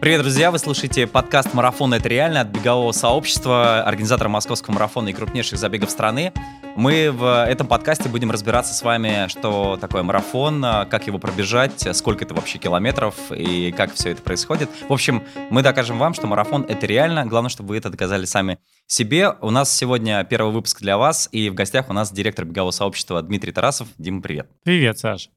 Привет, друзья! Вы слушаете подкаст «Марафон. Это реально» от бегового сообщества, организатора московского марафона и крупнейших забегов страны. Мы в этом подкасте будем разбираться с вами, что такое марафон, как его пробежать, сколько это вообще километров и как все это происходит. В общем, мы докажем вам, что марафон — это реально. Главное, чтобы вы это доказали сами себе. У нас сегодня первый выпуск для вас, и в гостях у нас директор бегового сообщества Дмитрий Тарасов. Дима, привет. Привет, Саша.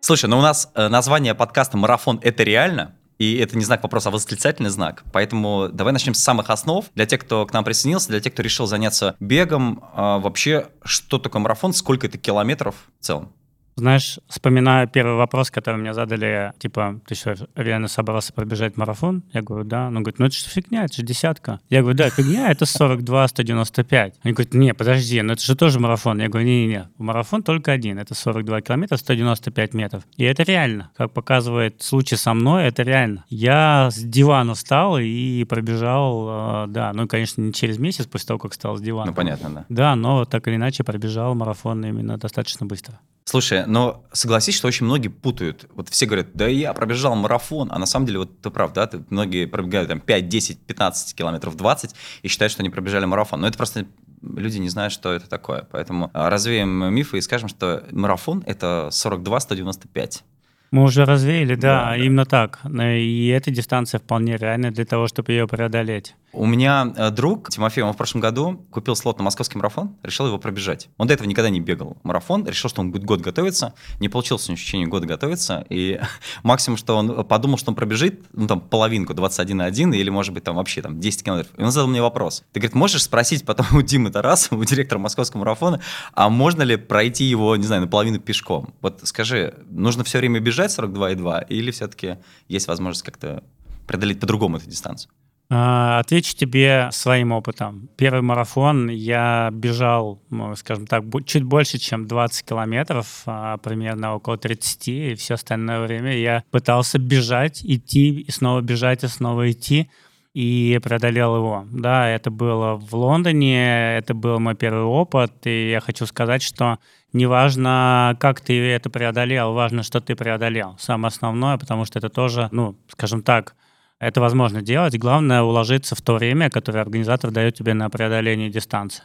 Слушай, ну у нас э, название подкаста «Марафон – это реально», и это не знак вопроса, а восклицательный знак. Поэтому давай начнем с самых основ. Для тех, кто к нам присоединился, для тех, кто решил заняться бегом, а вообще, что такое марафон, сколько это километров в целом? Знаешь, вспоминаю первый вопрос, который мне задали, типа, ты что, реально собрался пробежать марафон? Я говорю, да. Он говорит, ну это же фигня, это же десятка. Я говорю, да, фигня, это 42, 195. Они говорят, не, подожди, ну это же тоже марафон. Я говорю, не-не-не, марафон только один, это 42 километра, 195 метров. И это реально. Как показывает случай со мной, это реально. Я с дивана встал и пробежал, э, да, ну, конечно, не через месяц после того, как встал с дивана. Ну, понятно, да. Да, но так или иначе пробежал марафон именно достаточно быстро. Слушай, но согласись, что очень многие путают. Вот все говорят, да я пробежал марафон, а на самом деле, вот ты прав, да, ты, многие пробегают там 5, 10, 15 километров, 20 и считают, что они пробежали марафон. Но это просто люди не знают, что это такое. Поэтому а, развеем мифы и скажем, что марафон – это 42-195. Мы уже развеяли, да, да, именно так. И эта дистанция вполне реальна для того, чтобы ее преодолеть. У меня э, друг Тимофей, он в прошлом году купил слот на московский марафон, решил его пробежать. Он до этого никогда не бегал марафон, решил, что он будет год готовиться, не получилось у него в течение года готовиться, и максимум, что он подумал, что он пробежит, ну там половинку, 21,1, или может быть там вообще там 10 километров. И он задал мне вопрос. Ты, говорит, можешь спросить потом у Димы Тарасова, у директора московского марафона, а можно ли пройти его, не знаю, наполовину пешком? Вот скажи, нужно все время бежать 42,2, или все-таки есть возможность как-то преодолеть по-другому эту дистанцию? А, отвечу тебе своим опытом. Первый марафон я бежал, ну, скажем так, чуть больше, чем 20 километров, а, примерно около 30, и все остальное время я пытался бежать, идти, и снова бежать, и снова идти, и преодолел его. Да, это было в Лондоне, это был мой первый опыт, и я хочу сказать, что неважно, как ты это преодолел, важно, что ты преодолел. Самое основное, потому что это тоже, ну, скажем так, это возможно делать. Главное уложиться в то время, которое организатор дает тебе на преодоление дистанции.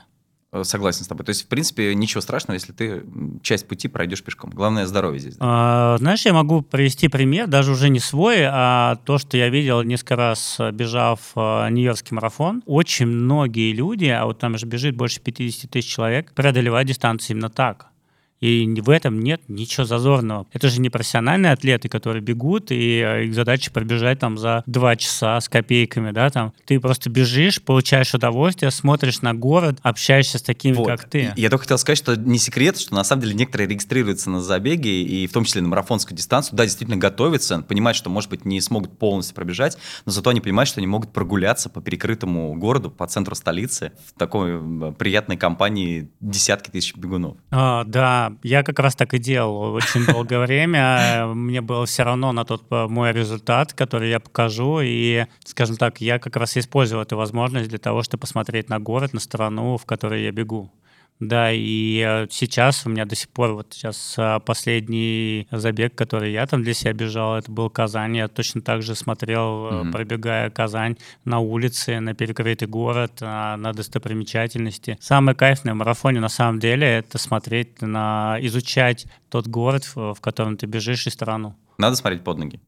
Э, согласен с тобой. То есть, в принципе, ничего страшного, если ты часть пути пройдешь пешком. Главное здоровье здесь. А, знаешь, я могу привести пример, даже уже не свой, а то, что я видел несколько раз, бежав э, Нью-Йоркский марафон. Очень многие люди, а вот там же бежит больше 50 тысяч человек, преодолевают дистанцию именно так. И в этом нет ничего зазорного. Это же не профессиональные атлеты, которые бегут, и э, их задача пробежать там за два часа с копейками, да, там. Ты просто бежишь, получаешь удовольствие, смотришь на город, общаешься с такими, вот. как ты. Я только хотел сказать, что не секрет, что на самом деле некоторые регистрируются на забеге, и в том числе на марафонскую дистанцию, да, действительно готовятся, понимают, что, может быть, не смогут полностью пробежать, но зато они понимают, что они могут прогуляться по перекрытому городу, по центру столицы в такой приятной компании десятки тысяч бегунов. А, да, я как раз так и делал очень долгое время. Мне было все равно на тот э, мой результат, который я покажу. И, скажем так, я как раз использовал эту возможность для того, чтобы посмотреть на город, на страну, в которой я бегу. Да, и э, сейчас у меня до сих пор, вот сейчас э, последний забег, который я там для себя бежал, это был Казань. Я точно так же смотрел, mm-hmm. пробегая Казань на улице, на перекрытый город, на достопримечательности. Самое кайфное в марафоне на самом деле это смотреть на, изучать тот город, в котором ты бежишь и страну. Надо смотреть под ноги.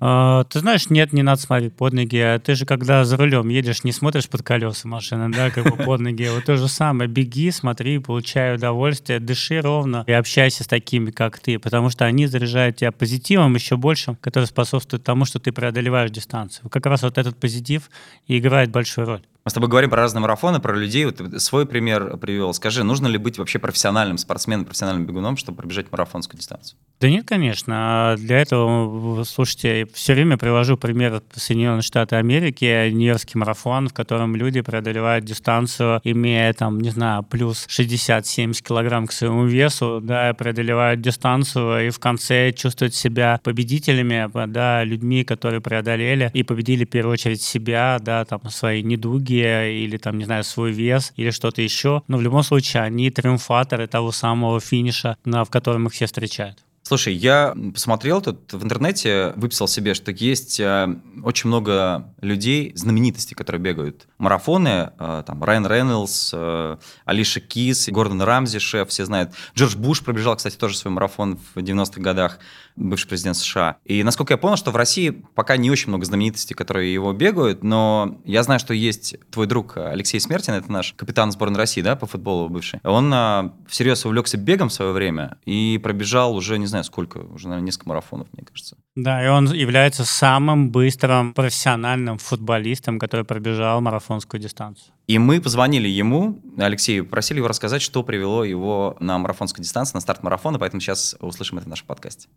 А, ты знаешь, нет, не надо смотреть под ноги. Ты же, когда за рулем едешь, не смотришь под колеса машины, да, как бы под ноги. Вот то же самое. Беги, смотри, получай удовольствие, дыши ровно и общайся с такими, как ты, потому что они заряжают тебя позитивом еще больше, который способствует тому, что ты преодолеваешь дистанцию. Как раз вот этот позитив и играет большую роль. Мы с тобой говорим про разные марафоны, про людей. Вот свой пример привел. Скажи, нужно ли быть вообще профессиональным спортсменом, профессиональным бегуном, чтобы пробежать марафонскую дистанцию? Да нет, конечно. Для этого, слушайте, все время привожу пример Соединенных Штатов Америки, Нью-Йоркский марафон, в котором люди преодолевают дистанцию, имея там, не знаю, плюс 60-70 килограмм к своему весу, да, преодолевают дистанцию и в конце чувствуют себя победителями, да, людьми, которые преодолели и победили в первую очередь себя, да, там, свои недуги, энергия или там, не знаю, свой вес или что-то еще. Но в любом случае они триумфаторы того самого финиша, на, в котором их все встречают. Слушай, я посмотрел тут в интернете, выписал себе, что есть э, очень много людей, знаменитостей, которые бегают марафоны. Э, там Райан Рейнольдс, э, Алиша Кис, Гордон Рамзи, шеф, все знают. Джордж Буш пробежал, кстати, тоже свой марафон в 90-х годах, бывший президент США. И насколько я понял, что в России пока не очень много знаменитостей, которые его бегают, но я знаю, что есть твой друг Алексей Смертин, это наш капитан сборной России, да, по футболу бывший. Он всерьез увлекся бегом в свое время и пробежал уже, не знаю, знаю сколько, уже, наверное, несколько марафонов, мне кажется. Да, и он является самым быстрым профессиональным футболистом, который пробежал марафонскую дистанцию. И мы позвонили ему, Алексею, просили его рассказать, что привело его на марафонскую дистанцию, на старт марафона, поэтому сейчас услышим это в нашем подкасте.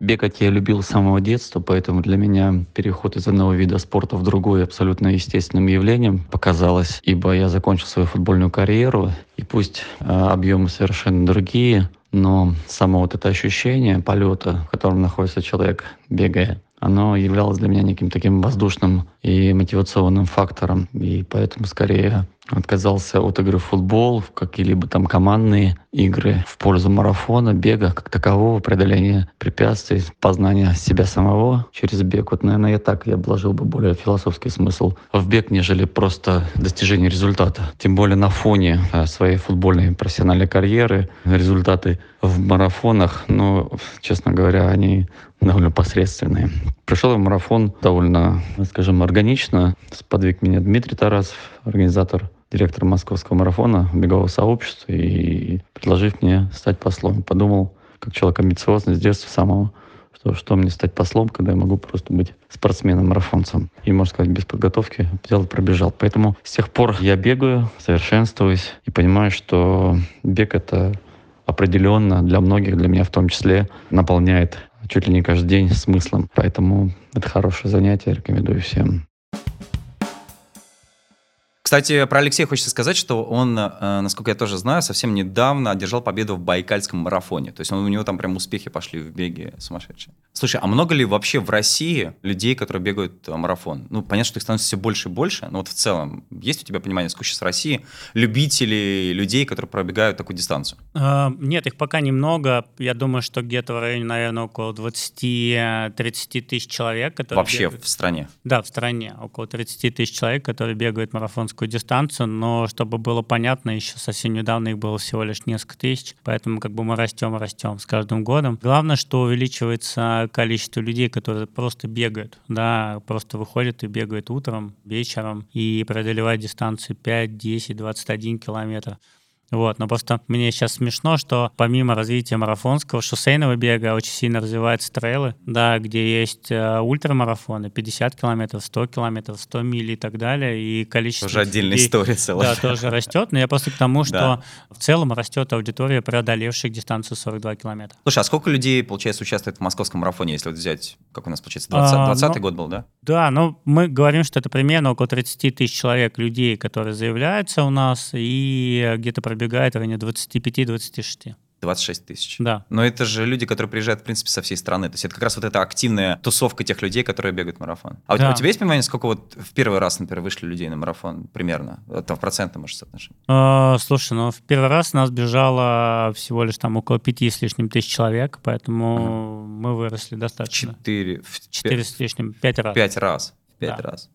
Бегать я любил с самого детства, поэтому для меня переход из одного вида спорта в другой абсолютно естественным явлением показалось, ибо я закончил свою футбольную карьеру, и пусть э, объемы совершенно другие, но само вот это ощущение полета, в котором находится человек, бегая, оно являлось для меня неким таким воздушным и мотивационным фактором. И поэтому скорее отказался от игры в футбол, в какие-либо там командные игры в пользу марафона, бега как такового, преодоления препятствий, познания себя самого через бег. Вот, наверное, я так я вложил бы более философский смысл в бег, нежели просто достижение результата. Тем более на фоне э, своей футбольной профессиональной карьеры результаты в марафонах, ну, честно говоря, они довольно посредственные. Пришел в марафон довольно, скажем, органично. Сподвиг меня Дмитрий Тарасов, организатор директор московского марафона, бегового сообщества, и предложив мне стать послом. Подумал, как человек амбициозный с детства самого, что, что мне стать послом, когда я могу просто быть спортсменом-марафонцем. И, можно сказать, без подготовки взял и пробежал. Поэтому с тех пор я бегаю, совершенствуюсь и понимаю, что бег — это определенно для многих, для меня в том числе, наполняет чуть ли не каждый день смыслом. Поэтому это хорошее занятие, рекомендую всем. Кстати, про Алексея хочется сказать, что он, э, насколько я тоже знаю, совсем недавно одержал победу в Байкальском марафоне. То есть он, у него там прям успехи пошли в беге сумасшедшие. Слушай, а много ли вообще в России людей, которые бегают э, марафон? Ну, понятно, что их становится все больше и больше, но вот в целом есть у тебя понимание, сколько сейчас в России любителей, людей, которые пробегают такую дистанцию? Uh, нет, их пока немного. Я думаю, что где-то в районе, наверное, около 20-30 тысяч человек. Которые вообще бегают. в стране? Да, в стране. Около 30 тысяч человек, которые бегают марафонскую дистанцию, но чтобы было понятно, еще совсем недавно их было всего лишь несколько тысяч, поэтому как бы мы растем, растем с каждым годом. Главное, что увеличивается количество людей, которые просто бегают, да, просто выходят и бегают утром, вечером и преодолевают дистанции 5, 10, 21 километр. Вот, но просто мне сейчас смешно, что помимо развития марафонского шоссейного бега очень сильно развиваются трейлы, да, где есть э, ультрамарафоны, 50 километров, 100 километров, 100 миль и так далее, и количество... Тоже отдельная людей, история целая. Да, тоже растет, но я просто к тому, что да. в целом растет аудитория, преодолевших дистанцию 42 километра. Слушай, а сколько людей, получается, участвует в московском марафоне, если вот взять, как у нас получается, 20, а, 20 ну, год был, да? Да, ну мы говорим, что это примерно около 30 тысяч человек, людей, которые заявляются у нас, и где-то пробегает в районе 25-26. 26 тысяч. Да. Но это же люди, которые приезжают, в принципе, со всей страны. То есть это как раз вот эта активная тусовка тех людей, которые бегают марафон. А да. у, тебя есть понимание, сколько вот в первый раз, например, вышли людей на марафон примерно? Там в процентном, может, соотношении? А, слушай, ну в первый раз нас бежало всего лишь там около пяти с лишним тысяч человек, поэтому угу. мы выросли достаточно. Четыре. Четыре с лишним, пять раз. Пять раз. Пять да. раз.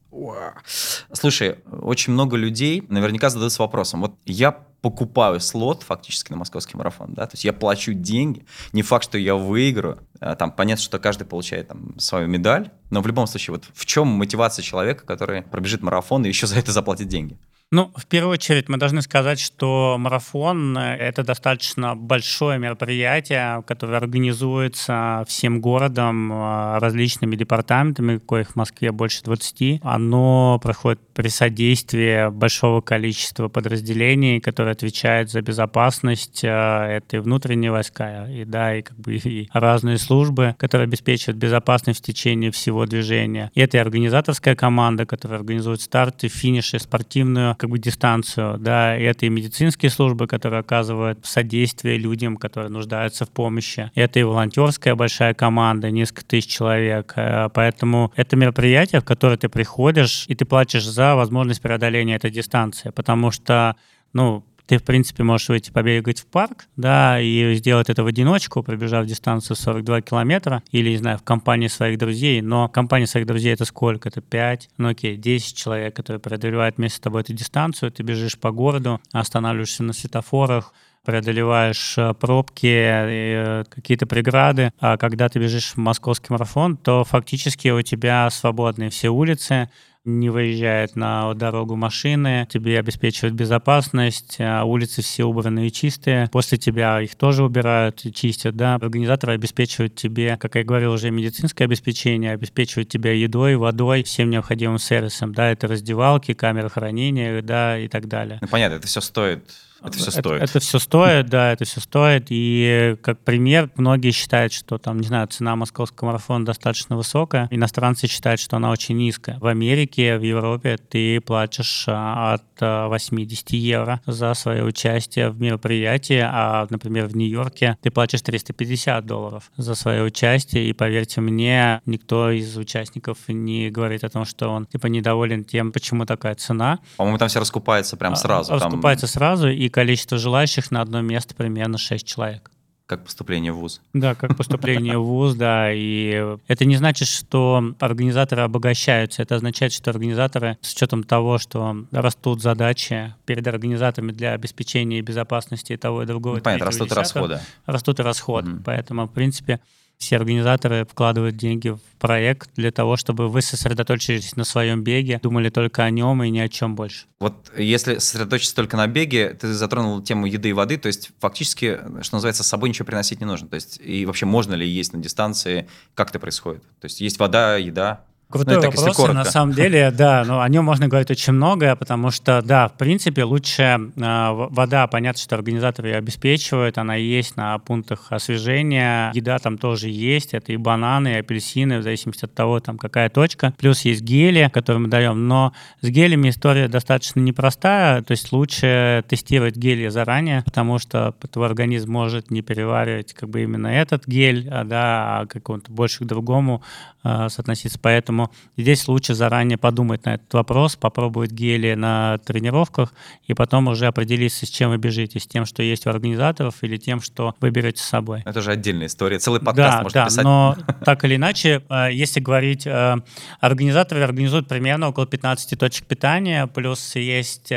Слушай, очень много людей наверняка задаются вопросом. Вот я покупаю слот фактически на московский марафон, да, то есть я плачу деньги, не факт, что я выиграю, а, там понятно, что каждый получает там свою медаль, но в любом случае вот в чем мотивация человека, который пробежит марафон и еще за это заплатит деньги? Ну, в первую очередь мы должны сказать, что марафон — это достаточно большое мероприятие, которое организуется всем городом, а, различными департаментами, коих в Москве больше 20. Оно проходит при содействии большого количества подразделений, которые отвечают за безопасность. А, это и внутренние войска, и да, и как бы и разные службы, которые обеспечивают безопасность в течение всего движения. И это и организаторская команда, которая организует старты, финиши, спортивную как бы дистанцию, да, это и медицинские службы, которые оказывают содействие людям, которые нуждаются в помощи. Это и волонтерская большая команда, несколько тысяч человек. Э, поэтому это мероприятие, в которое ты приходишь, и ты платишь за возможность преодоления этой дистанции, потому что ну, ты, в принципе, можешь выйти побегать в парк, да, и сделать это в одиночку, пробежав дистанцию 42 километра, или, не знаю, в компании своих друзей, но компания своих друзей это сколько? Это 5, ну окей, 10 человек, которые преодолевают вместе с тобой эту дистанцию, ты бежишь по городу, останавливаешься на светофорах, преодолеваешь э, пробки, э, какие-то преграды. А когда ты бежишь в московский марафон, то фактически у тебя свободные все улицы, не выезжают на дорогу машины, тебе обеспечивают безопасность, а улицы все убранные и чистые. После тебя их тоже убирают и чистят, да. Организаторы обеспечивают тебе, как я говорил, уже медицинское обеспечение, обеспечивают тебя едой, водой, всем необходимым сервисом, да, это раздевалки, камеры хранения, да, и так далее. Ну, понятно, это все стоит это все стоит. Это, это все стоит, да, это все стоит. И как пример, многие считают, что там, не знаю, цена московского марафона достаточно высокая. Иностранцы считают, что она очень низкая. В Америке, в Европе ты платишь а, от 80 а, евро за свое участие в мероприятии, а, например, в Нью-Йорке ты платишь 350 долларов за свое участие. И поверьте мне, никто из участников не говорит о том, что он типа недоволен тем, почему такая цена. По-моему, там все раскупается прям а, сразу. Раскупается там... сразу, и количество желающих на одно место примерно 6 человек. Как поступление в ВУЗ. Да, как поступление в ВУЗ, да. И это не значит, что организаторы обогащаются. Это означает, что организаторы, с учетом того, что растут задачи перед организаторами для обеспечения безопасности того и другого. Ну, понятно, растут и расходы. Растут и расходы. Угу. Поэтому, в принципе, все организаторы вкладывают деньги в проект для того, чтобы вы сосредоточились на своем беге, думали только о нем и ни о чем больше. Вот если сосредоточиться только на беге, ты затронул тему еды и воды, то есть фактически, что называется, с собой ничего приносить не нужно. То есть и вообще можно ли есть на дистанции, как это происходит? То есть есть вода, еда, Крутой ну, так, вопрос, на самом деле, да, но о нем можно говорить очень многое, потому что, да, в принципе, лучше э, вода, понятно, что организаторы ее обеспечивают, она есть на пунктах освежения, еда там тоже есть, это и бананы, и апельсины, в зависимости от того, там какая точка, плюс есть гели, которые мы даем, но с гелями история достаточно непростая, то есть лучше тестировать гели заранее, потому что твой организм может не переваривать как бы именно этот гель, а, да, а какому-то больше к другому э, соотноситься, поэтому Поэтому здесь лучше заранее подумать на этот вопрос, попробовать гели на тренировках и потом уже определиться, с чем вы бежите, с тем, что есть у организаторов или тем, что вы берете с собой. Это же отдельная история, целый подкаст да, можно да, писать. но так или иначе, э, если говорить, э, организаторы организуют примерно около 15 точек питания, плюс есть э,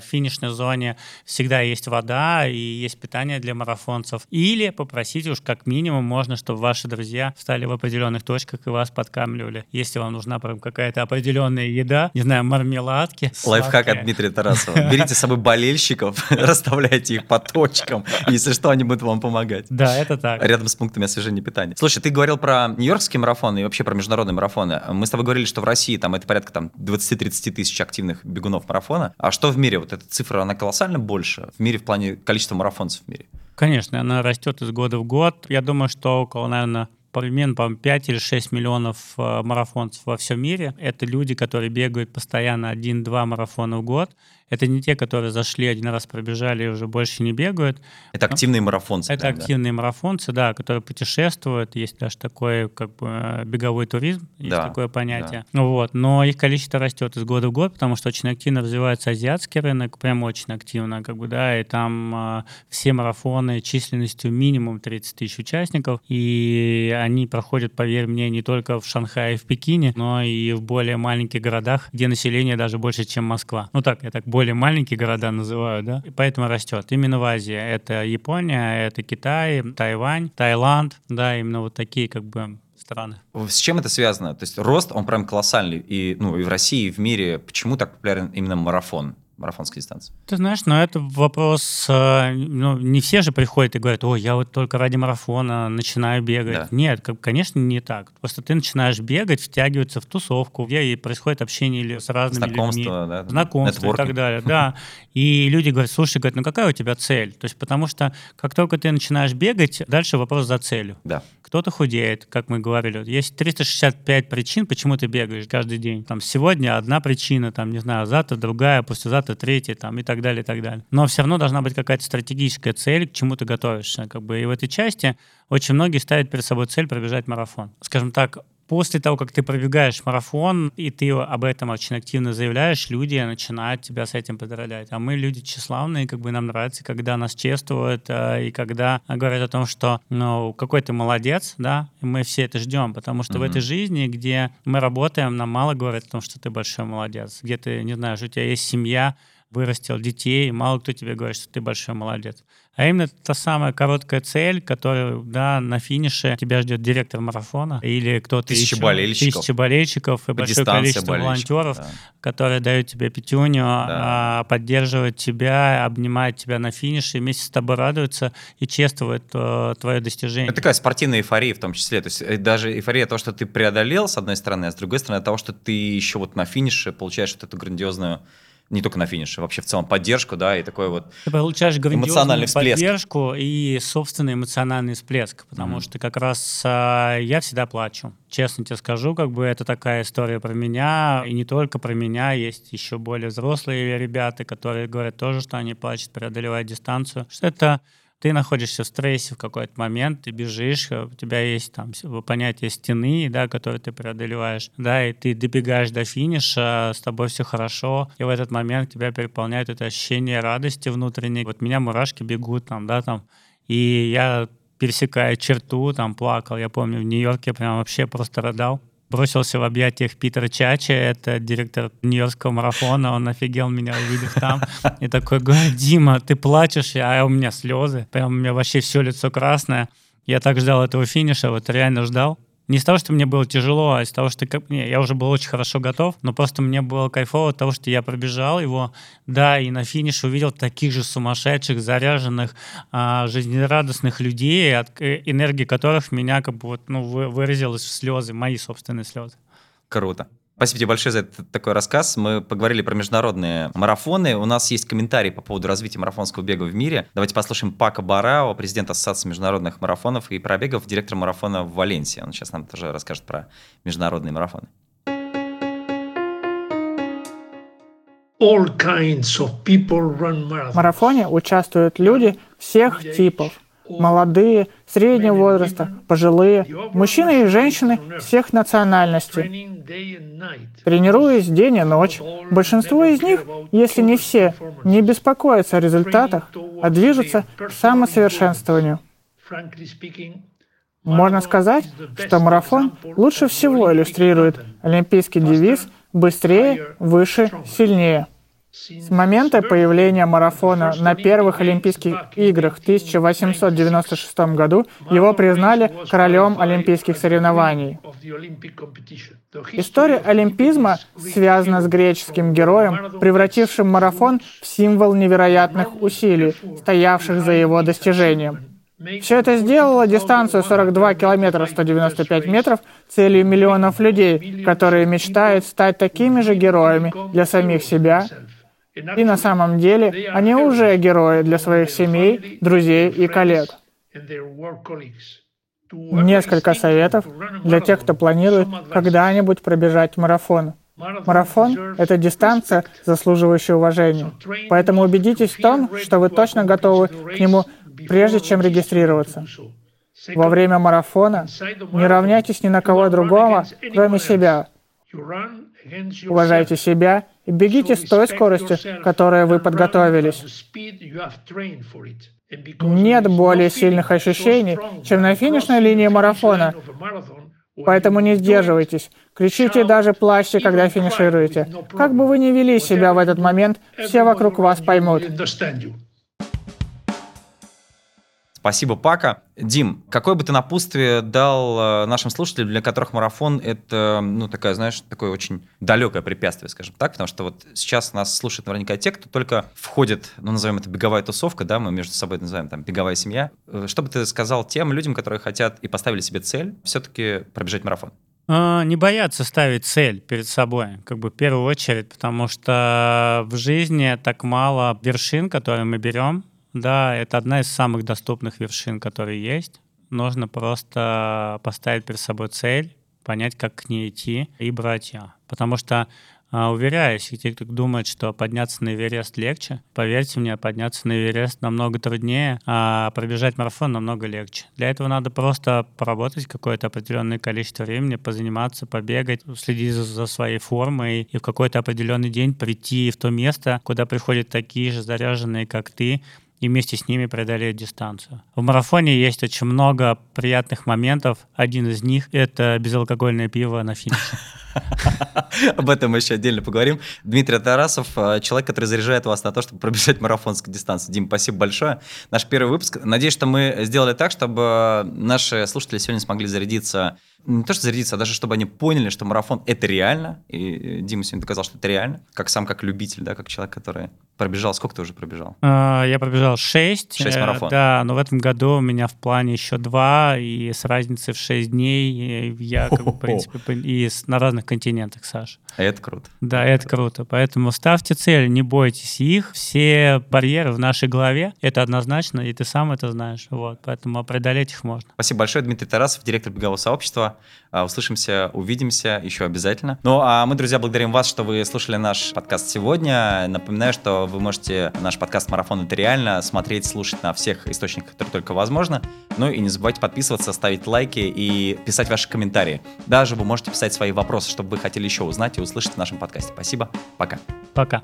в финишной зоне всегда есть вода и есть питание для марафонцев. Или попросите уж как минимум можно, чтобы ваши друзья встали в определенных точках и вас подкамливали. Если вам нужна прям какая-то определенная еда, не знаю, мармеладки. Лайфхак от Дмитрия Тарасова. Берите с собой болельщиков, расставляйте их по точкам, если что, они будут вам помогать. Да, это так. Рядом с пунктами освежения питания. Слушай, ты говорил про нью-йоркские марафоны и вообще про международные марафоны. Мы с тобой говорили, что в России там это порядка там 20-30 тысяч активных бегунов марафона. А что в мире? Вот эта цифра, она колоссально больше в мире в плане количества марафонцев в мире? Конечно, она растет из года в год. Я думаю, что около, наверное, примерно, по 5 или 6 миллионов э, марафонцев во всем мире. Это люди, которые бегают постоянно 1-2 марафона в год. Это не те, которые зашли один раз пробежали и уже больше не бегают. Это активные марафонцы. Это прям, активные да? марафонцы, да, которые путешествуют. Есть даже такой как бы беговой туризм, есть да, такое понятие. Да. Вот. Но их количество растет из года в год, потому что очень активно развивается азиатский рынок, прям очень активно, как бы, да, и там э, все марафоны численностью минимум 30 тысяч участников, и они проходят, поверь мне, не только в Шанхае и в Пекине, но и в более маленьких городах, где население даже больше, чем Москва. Ну так, я так более маленькие города называют, да, и поэтому растет. Именно в Азии. Это Япония, это Китай, Тайвань, Таиланд, да, именно вот такие как бы страны. С чем это связано? То есть рост, он прям колоссальный. И, ну, и в России, и в мире. Почему так популярен именно марафон? Марафонской дистанции? Ты знаешь, но это вопрос, э, ну, не все же приходят и говорят, о, я вот только ради марафона начинаю бегать. Да. Нет, конечно, не так. Просто ты начинаешь бегать, втягиваться в тусовку, где происходит общение с разными Знакомство, людьми. Да, знакомство и так далее. Да. И люди говорят, слушай, говорят, ну какая у тебя цель? То есть потому что как только ты начинаешь бегать, дальше вопрос за целью. Да кто-то худеет, как мы говорили. Есть 365 причин, почему ты бегаешь каждый день. Там сегодня одна причина, там, не знаю, завтра другая, послезавтра третья, там, и так далее, и так далее. Но все равно должна быть какая-то стратегическая цель, к чему ты готовишься. Как бы. И в этой части очень многие ставят перед собой цель пробежать марафон. Скажем так, после того, как ты пробегаешь марафон, и ты об этом очень активно заявляешь, люди начинают тебя с этим поздравлять. А мы люди тщеславные, как бы нам нравится, когда нас чествуют, э, и когда говорят о том, что ну, какой ты молодец, да, и мы все это ждем, потому что mm-hmm. в этой жизни, где мы работаем, нам мало говорят о том, что ты большой молодец, где ты, не знаю, у тебя есть семья, вырастил детей, мало кто тебе говорит, что ты большой молодец. А именно та самая короткая цель, которая, да, на финише тебя ждет директор марафона или кто-то Тысячи еще. болельщиков. Тысячи болельщиков и По большое количество волонтеров, да. которые дают тебе пятюню, Да. а, поддерживают тебя, обнимают тебя на финише, вместе с тобой радуются и чествуют э, твое достижение. Это такая спортивная эйфория в том числе. То есть э, даже эйфория того, что ты преодолел, с одной стороны, а с другой стороны, того, что ты еще вот на финише получаешь вот эту грандиозную, не только на финише, вообще в целом поддержку, да, и такой вот Ты получаешь Эмоциональный всплеск. поддержку и собственный эмоциональный всплеск, потому Мгм. что как раз а, я всегда плачу. Честно тебе скажу, как бы это такая история про меня, и не только про меня, есть еще более взрослые ребята, которые говорят тоже, что они плачут, преодолевая дистанцию, что это ты находишься в стрессе в какой-то момент, ты бежишь, э, у тебя есть там понятие стены, да, которую ты преодолеваешь, да, и ты добегаешь до финиша, с тобой все хорошо, и в этот момент тебя переполняет это ощущение радости внутренней. Вот меня мурашки бегут там, да, там, и я пересекая черту, там плакал, я помню, в Нью-Йорке прям вообще просто рыдал. Бросился в объятиях Питера Чача, это директор Нью-Йоркского марафона, он офигел меня, увидев там, и такой говорит, Дима, ты плачешь, а у меня слезы, прям у меня вообще все лицо красное. Я так ждал этого финиша, вот реально ждал. Не из того, что мне было тяжело, а из того, что не, я уже был очень хорошо готов, но просто мне было кайфово от того, что я пробежал его, да, и на финише увидел таких же сумасшедших, заряженных, а, жизнерадостных людей, от э, энергии которых меня как бы вот, ну, вы- выразилась в слезы, мои собственные слезы. Круто. Спасибо тебе большое за этот такой рассказ. Мы поговорили про международные марафоны. У нас есть комментарий по поводу развития марафонского бега в мире. Давайте послушаем Пака Барао, президента Ассоциации международных марафонов и пробегов, директор марафона в Валенсии. Он сейчас нам тоже расскажет про международные марафоны. В марафоне участвуют люди всех типов. Молодые, среднего возраста, пожилые, мужчины и женщины всех национальностей. Тренируясь день и ночь, большинство из них, если не все, не беспокоятся о результатах, а движутся к самосовершенствованию. Можно сказать, что марафон лучше всего иллюстрирует олимпийский девиз «быстрее, выше, сильнее». С момента появления марафона на первых Олимпийских играх в 1896 году его признали королем олимпийских соревнований. История олимпизма связана с греческим героем, превратившим марафон в символ невероятных усилий, стоявших за его достижением. Все это сделало дистанцию 42 километра 195 метров целью миллионов людей, которые мечтают стать такими же героями для самих себя. И на самом деле они уже герои для своих семей, друзей и коллег. Несколько советов для тех, кто планирует когда-нибудь пробежать марафон. Марафон — это дистанция, заслуживающая уважения. Поэтому убедитесь в том, что вы точно готовы к нему, прежде чем регистрироваться. Во время марафона не равняйтесь ни на кого другого, кроме себя. Уважайте себя и бегите с той скоростью, которой вы подготовились. Нет более сильных ощущений, чем на финишной линии марафона. Поэтому не сдерживайтесь. Кричите и даже плачьте, когда финишируете. Как бы вы ни вели себя в этот момент, все вокруг вас поймут. Спасибо, Пака. Дим, какое бы ты напутствие дал э, нашим слушателям, для которых марафон — это, ну, такая, знаешь, такое очень далекое препятствие, скажем так, потому что вот сейчас нас слушают наверняка те, кто только входит, ну, назовем это беговая тусовка, да, мы между собой называем там беговая семья. Э, Что бы ты сказал тем людям, которые хотят и поставили себе цель все-таки пробежать марафон? А, Не бояться ставить цель перед собой, как бы в первую очередь, потому что в жизни так мало вершин, которые мы берем. Да, это одна из самых доступных вершин, которые есть. Нужно просто поставить перед собой цель, понять, как к ней идти и брать ее. Потому что А, уверяю, если те, кто думает, что подняться на Эверест легче, поверьте мне, подняться на Эверест намного труднее, а пробежать марафон намного легче. Для этого надо просто поработать какое-то определенное количество времени, позаниматься, побегать, следить за, за своей формой и в какой-то определенный день прийти в то место, куда приходят такие же заряженные, как ты, и вместе с ними преодолеть дистанцию. В марафоне есть очень много приятных моментов. Один из них — это безалкогольное пиво на финише. Об этом мы еще отдельно поговорим. Дмитрий Тарасов, э, человек, который заряжает вас на то, чтобы пробежать марафонскую дистанцию. Дим, спасибо большое. Наш первый выпуск. Надеюсь, что мы сделали так, чтобы наши слушатели сегодня смогли зарядиться не то, что зарядиться, а даже чтобы они поняли, что марафон — это реально. И Дима сегодня доказал, что это реально. Как сам, как любитель, да, как человек, который пробежал. Сколько ты уже пробежал? А, я пробежал 6. 6 марафонов. Да, но в этом году у меня в плане еще 2, и с разницей в 6 дней я, как бы, в принципе, и на разных континентах, Саш. Это круто. Да, это круто. Поэтому ставьте цели, не бойтесь их. Все барьеры в нашей голове, это однозначно, и ты сам это знаешь. Вот, поэтому преодолеть их можно. Спасибо большое, Дмитрий Тарасов, директор бегового сообщества. А, услышимся, увидимся еще обязательно. Ну, а мы, друзья, благодарим вас, что вы слушали наш подкаст сегодня. Напоминаю, что вы можете наш подкаст «Марафон. Это реально» смотреть, слушать на всех источниках, которые только возможно. Ну и не забывайте подписываться, ставить лайки и писать ваши комментарии. Даже вы можете писать свои вопросы, чтобы вы хотели еще узнать и услышать в нашем подкасте. Спасибо. Пока. Пока.